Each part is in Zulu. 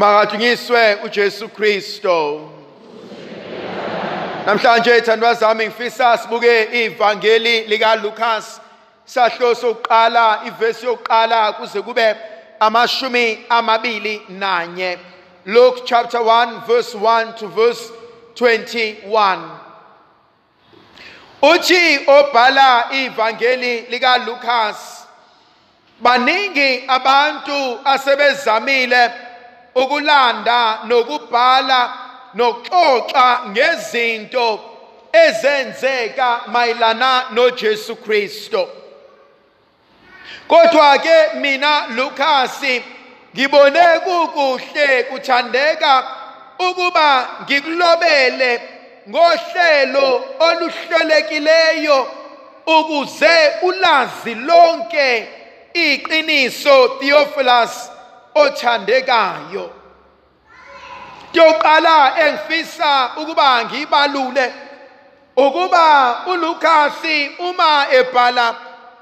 Makadunyiswe uJesu Kristo. Namhlanje ithandwa zami ngifisa sibuke ivangeli lika Lucas sahlo sokuqala ivesi yokuqala kuze kube amashumi amabili nanye. Luke chapter 1 verse 1 to verse 21. Uthi obhala ivangeli lika Lucas baningi abantu asebezamile ukulanda nokubhala nokuxoxa ngezinto ezenzeka mayelana noJesu Kristo. Kodwa ke mina Lucas ngibone kukuhle kuthandeka ukuba ngikulobele ngohlelo oluhlolekileyo ukuze ulazi lonke iqiniso Theophilus othandekayo. Yoqala engifisa ukuba ngibalule ukuba uLucas uma ebhala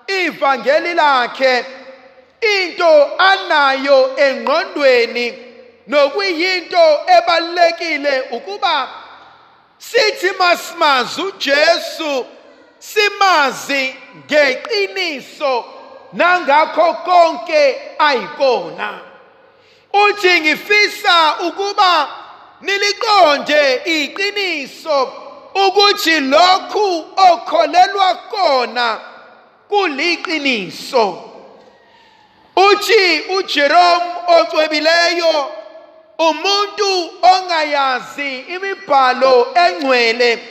ivangeli lakhe into anayo engqondweni nokuyinto ebalekile ukuba sithi masimazi uJesu simazi ngeqiniso nangakho konke ayikona. Uthi ngifisa ukuba niliqonde iqiniso ukuthi lokhu okholelwa kona kuliqiniso. Uthi uJerome ocwebileyo umuntu ongayazi imibhalo engcwele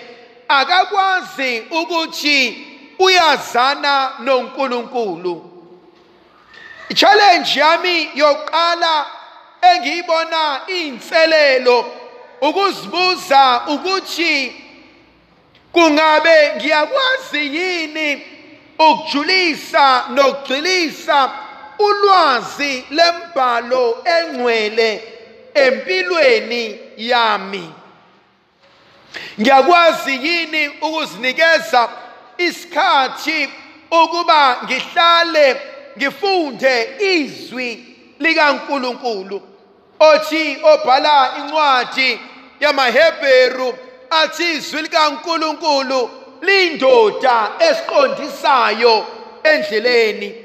akakwazi ukuthi uyazana noNkulunkulu. Challenge yami yokuqala engiyibona inselelo ukuzibuza ukuthi kungabe ngiyakwazi yini ukujulisa nokugxilisa ulwazi lembhalo engcwele empilweni yami? Ngiyakwazi yini ukuzinikeza isikhathi ukuba ngihlale ngifunde izwi likaNkuluNkulu? Othi obhala incwadi yamaHebheru athi izwi likaNkuluNkulu lindoda esiqondisayo endleleni.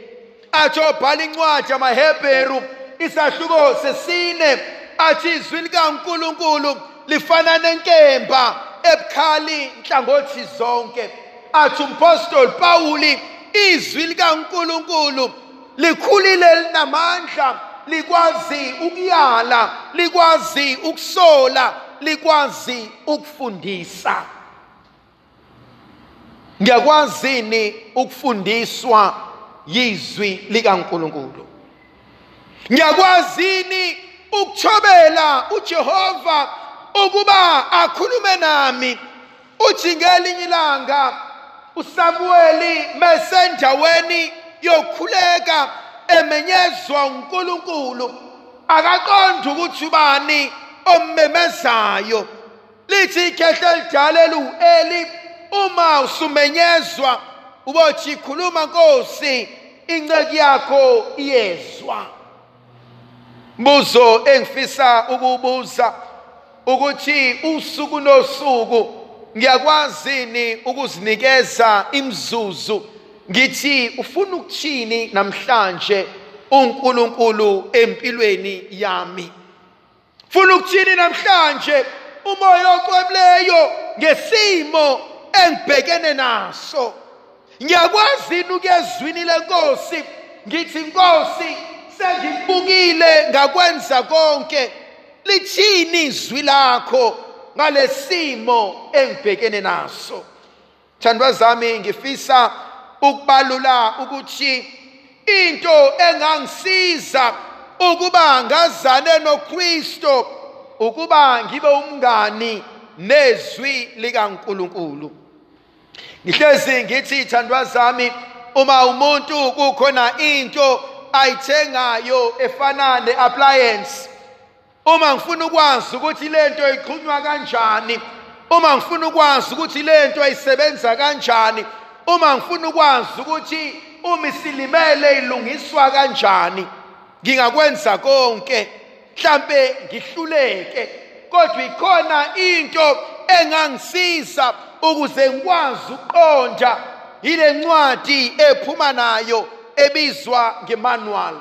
Athi obhala incwadi yamaHebheru isahluko sesine athi izwi likaNkuluNkulu lifana nenkemba ebukhali nhlangothi zonke. Athi umpostoli Pawuli izwi likaNkuluNkulu likhulile linamandla likwazi ukuyala likwazi ukusola likwazi ukufundisa. Ngiyakwazini ukufundiswa yizwi likaNkuluNkulu. Ngiyakwazini ukuthobela uJehova ukuba akhulume nami. Uthi ngelinye ilanga uSamueli mesendaweni yokhuleka emenyezwa uNkulunkulu. Akaqonda ukuthi ubani ommemezayo. Lithi ikhehle lidala uEli uma usumenyezwa ubothi khuluma Nkosi inceki yakho iyezwa. Buzo engifisa ukubuza ukuthi usuku nosuku ngiyakwazini ukuzinikeza imzuzu ngithi ufuna ukuthini namhlanje uNkulunkulu empilweni yami? Ufuna ukuthini namhlanje umoya ocwebileyo ngesimo engibhekene naso? Ngiyakwazi ukuyezwini lenkosi? Ngithi inkosi sengibukile ngakwenza konke. Lithini izwi lakho ngalesimo engibhekene naso? Thandwa zami ngifisa ukubalula ukuthi into engangisiza ukuba ngazane noKristo ukuba ngibe umngani nezwi likaNkuluNkulu. Ngihlezi ngithi thandwa zami uma umuntu kukhona into ayithengayo efana neappliance uma ngifuna ukwazi ukuthi lento iqhunywa kanjani uma ngifuna ukwazi ukuthi lento isebenza kanjani uma ngifuna ukwazi ukuthi uma isilimele ilungiswa kanjani ngingakwenza konke mhlambe ngihluleke. Kodwa ikhona into engangisiza ukuze ngikwazi uqonda ile ncwadi ephuma nayo ebizwa ngemanual.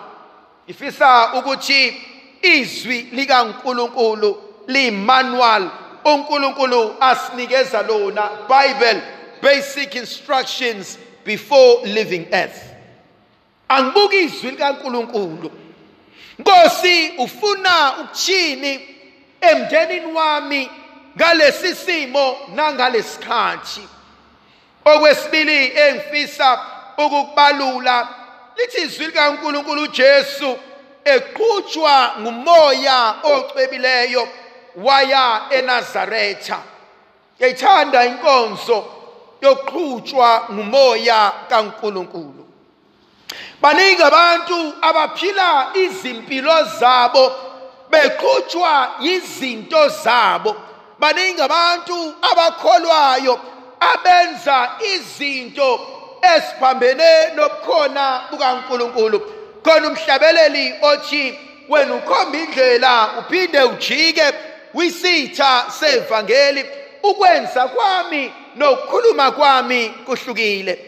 Ifisa ukuthi izwi likaNkuluNkulu limanual uNkulunkulu asinikeza lona Bible. Basic instructions before living earth. Angibuki izwi likaNkulunkulu. Nkosi ufuna ukuchini emndenini wami ngalesi simo nangalesikhathi? Okwesibili engifisa ukukubalula lithi izwi likaNkulunkulu uJesu eqhutshwa ngumoya ocwebileyo waya eNazaretha. Yayithanda inkonzo yoqhutshwa ngumoya kaNkulunkulu. Baningi abantu abaphila izimpilo zabo beqhutshwa izinto zabo. Baningi abantu abakholwayo abenza izinto esiphambene nobukhona bukaNkuluNkulu. Khona umhlabeleli othi wena ukhomba indlela uphinde ujike wisitha sevangeli ukwenza kwami nokukhuluma kwami kuhlukile.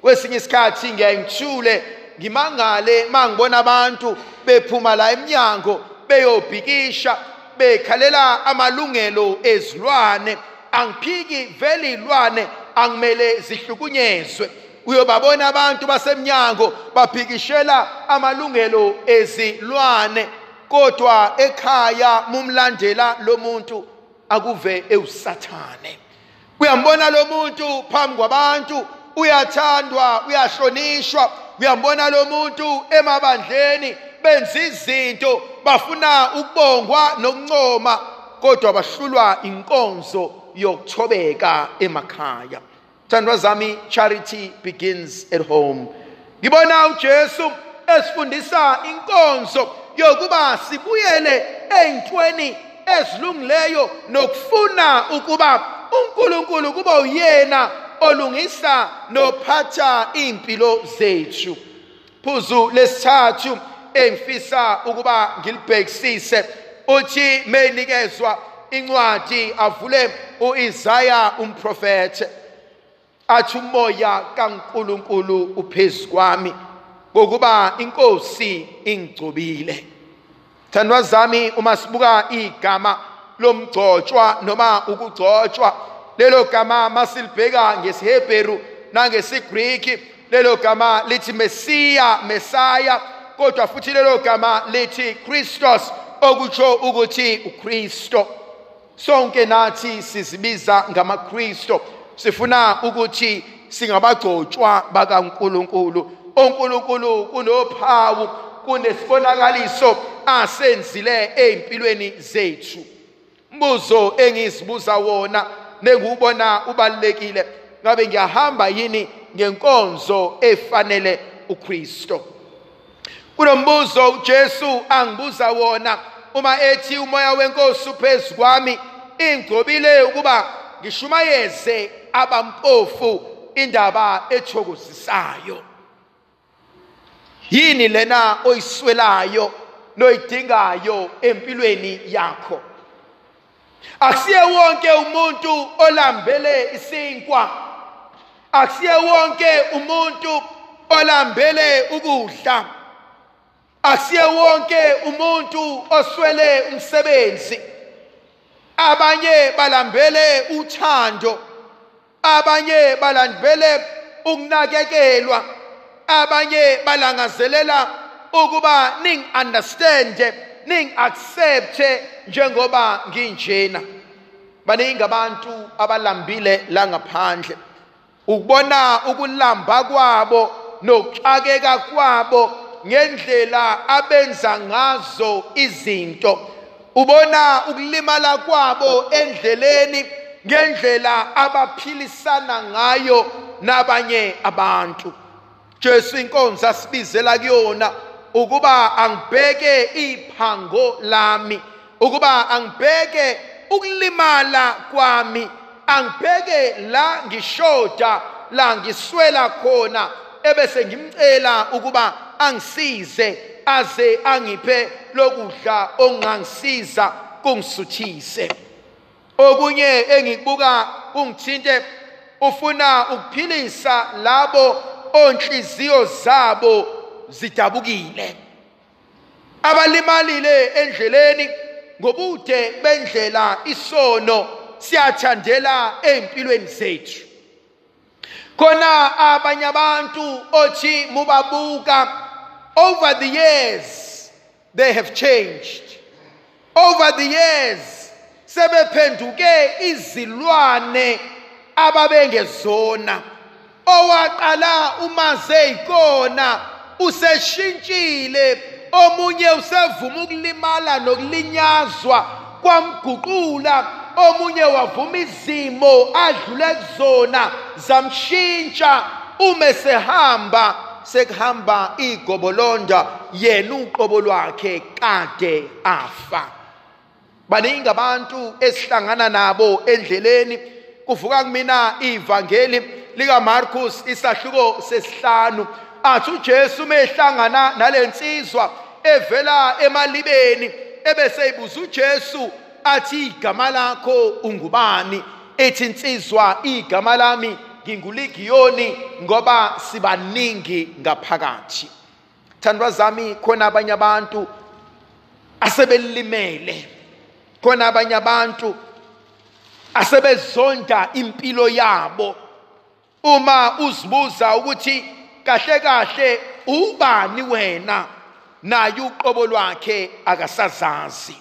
Kwesinye isikhathi ngiyaye ngithule ngimangale mangibona abantu bephuma la eminyango beyobhikisha bekhalela amalungelo ezilwane. Angiphiki vele izilwane angimele zihlukunyezwe. Uyobabona abantu basemnyango baphikishela amalungelo ezilwane kodwa ekhaya mumlandela lo muntu akuve ewusathane. Uyambona lo muntu phambi kwabantu uyathandwa uyahlonishwa. Uyambona lo muntu emabandleni benza izinto bafuna ukubongwa nokuncoma kodwa bahlulwa inkonzo yokuthobeka emakhaya. Thandwa zami charity begins at home. Ngibona uJesu esifundisa inkonzo yokuba sibuyele eyintweni ezilungileyo nokufuna ukuba uNkulunkulu kuba uyena olungisa nophatha impilo zethu. Phuzu lesithathu engifisa ukuba ngilibhekisise uthi menikezwa incwadi avule uIsaya umprofete athi umoya kaNkuluNkulu uphezu kwami ngokuba inkosi ingigcobile thandwa zami uma sibuka igama lomgcotshwa noma ukugcotshwa lelo gama masilibheka ngesiHebheru nangesiGriki lelo gama lithi Messiah Messiah kodwa futhi lelo gama lithi Christos okutsho ukuthi uKristo. Sonke nathi sizibiza ngamaKristo. Sifuna ukuthi singabagcotshwa bakaNkuluNkulu. oNkulunkulu kunophawu kunesibonakaliso asenzile ezimpilweni zethu. Mbuzo engizibuza wona nengiwubona ubalekile ngabe ngiyahamba yini ngenkonzo efanele uKristo? Kunombuzo uJesu angibuza wona uma ethi umoya wenkosi uphezu kwami ingcobile ukuba ngishumayeze abampofu indaba ethokozisayo. Yini lena oyiswelayo noyidingayo empilweni yakho? Akusiye wonke umuntu olambele isinkwa. Akusiye wonke umuntu olambele ukudla. Akusiye wonke umuntu oswele umsebenzi. Abanye balambele uthando. Abanye balambele ukunakekelwa. Abanye balangazelela ukuba ning understand ning accept njengoba nginjena. Baningi abantu abalambile la ngaphandle. Ukubona ukulamba kwabo nokuxakeka kwabo ngendlela abenza ngazo izinto. Ubona ukulimala kwabo endleleni ngendlela abaphilisana ngayo nabanye abantu. Jesu inkonzo asibizela kuyona. Ukuba angibheke iphango lami ukuba angibheke ukulimala kwami angibheke la ngishoda la ngiswela khona ebese ngimcela ukuba angisize aze angiphe lokudla ongangisiza kungisuthise. Okunye engikubuka kungithinte ufuna ukuphilisa labo onhliziyo zabo zidabukile abalimalile endleleni ngobude bendlela isono siyathandela empilweni zethu. Khona abanye abantu othi mubabuka over the years they have changed. Over the years sebephenduke izilwane ababengezona. Owaqala umaze ikona useshintshile. Omunye usevuma ukulimala nokulinyazwa kwamguqula. Omunye wavuma izimo adlule kuzona zamshintsha. Uma sehamba sekuhamba igobolonda yena uqobo lwakhe kade afa. Baningi abantu esihlangana nabo endleleni. Kuvuka kumina ivangeli likaMarkus isahluko sesihlanu. Athi uJesu mehlangana nalensizwa evela emalibeni ebese ibuza uJesu athi igama lakho ungubani? Ethi insizwa igama lami nginguligiyoni ngoba sibaningi ngaphakathi. Thandwa zami khona abanye abantu asebelimele. Khona abanye abantu asebezonda impilo yabo. Uma uzibuza ukuthi kahle kahle ubani wena naye uqobo lwakhe akasazazi?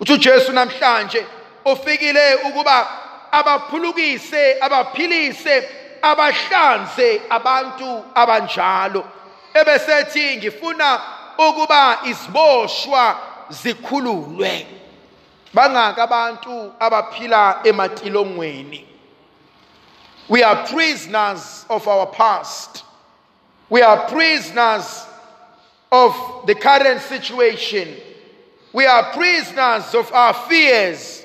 Uthi uJesu namhlanje ufikile ukuba abaphulukise abaphilise abahlanze abantu abanjalo. Ebesethi ngifuna ukuba iziboshwa zikhululwe. Bangaka abantu abaphila ematilongweni. We are prisoners of our past. We are prisoners of the current situation. We are prisoners of our fears.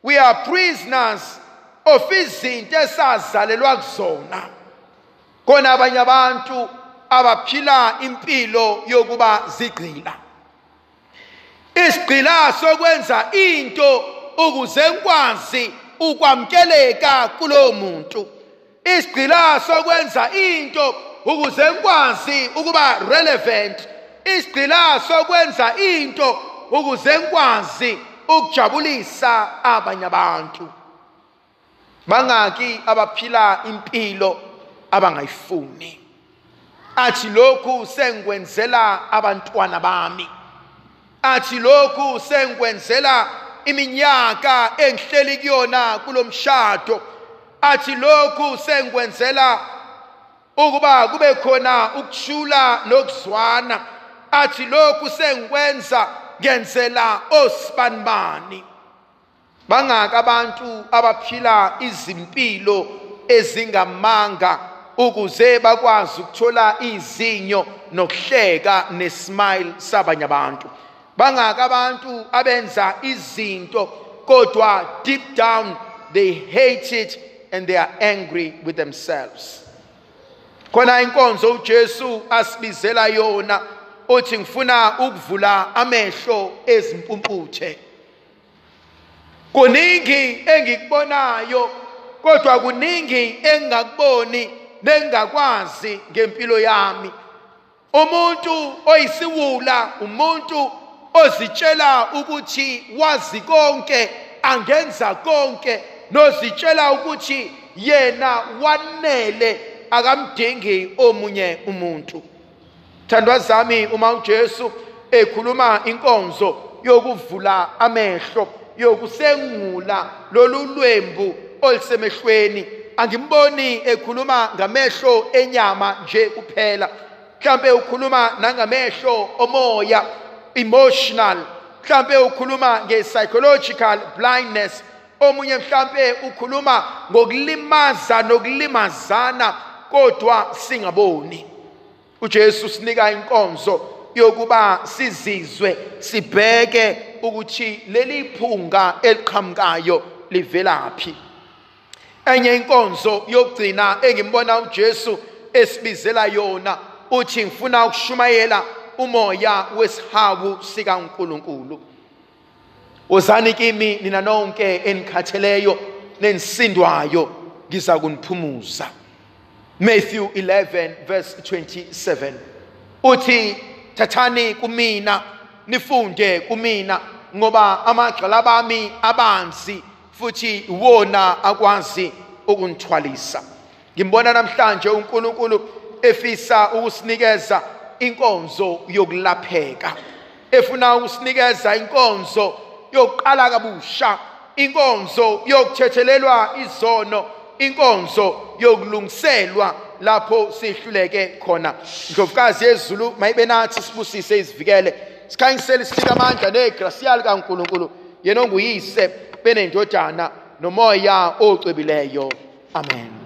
We are prisoners of izinto esazalelwa kuzona. Khona abanye abantu abaphila impilo yokuba zigqila. Isigqila sokwenza into ukuze ngikwazi ukwamkeleka kulowo muntu. Isigqila sokwenza into ukuze ngikwazi ukuba relevant isigqila sokwenza into ukuze ngikwazi ukujabulisa abanye abantu. Bangaki abaphila impilo abangayifuni. Athi lokhu sengikwenzela abantwana bami. Athi lokhu sengikwenzela iminyaka engihleli kuyona kulomshado athi lokhu sengikwenzela ukuba kube khona ukushula nokuzwana. Athi lokhu sengikwenza ngenzela osibanibani. Bangaka abantu abaphila izimpilo ezingamanga ukuze bakwazi ukuthola izinyo nokuhleka nesmile sabanye abantu. Bangaka abantu abenza izinto kodwa deep down they hate it and they are angry with themselves. Khona inkonzo uJesu asibizela yona uthi ngifuna ukuvula amehlo ezimpumputhe. Kuningi engikubonayo kodwa kuningi engingakuboni nengakwazi ngempilo yami. Umuntu oyisiwula umuntu ozitshela ukuthi wazi konke angenza konke nozitshela ukuthi yena wanele akamdingi omunye umuntu. Thandwa zami uma uJesu ekhuluma inkonzo yokuvula amehlo yokusengula lolu lwembu olisemehlweni. Angimboni ekhuluma ngamehlo enyama nje kuphela. Mhlambe ukhuluma nangamehlo omoya emotional. Mhlambe ukhuluma nge-psychological blindness. Omunye mhlambe ukhuluma ngokulimaza nokulimazana kodwa singaboni. uJesu sinika inkonzo yokuba sizizwe sibheke ukuthi leli phunga eliqhamukayo livelaphi enye inkonzo yokugcina engimbona uJesu esibizela yona uthi ngifuna ukushumayela umoya wesihawu sikaNkuluNkulu. Wozani kimi nina nonke enikhatheleyo nenisindwayo ngiza kuniphumuza. Matthew 11 verse 27 uthi thathani kumina nifunde kumina ngoba amagxala bami abanzi futhi wona akwazi ukunithwalisa ngimbona namhlanje uNkulunkulu efisa ukusinikeza inkonzo yokulapheka efuna ukusinikeza inkonzo yokuqala kabusha inkonzo yokuthethelelwa izono inkonzo yokulungiselwa lapho sihluleke khona. Ndlovukazi yezulu mayibe nathi sibusise izivikele. Sikhanyisele sithike amandla negrasiya likankulunkulu yena onguyise benendodana nomoya ocwebileyo amen.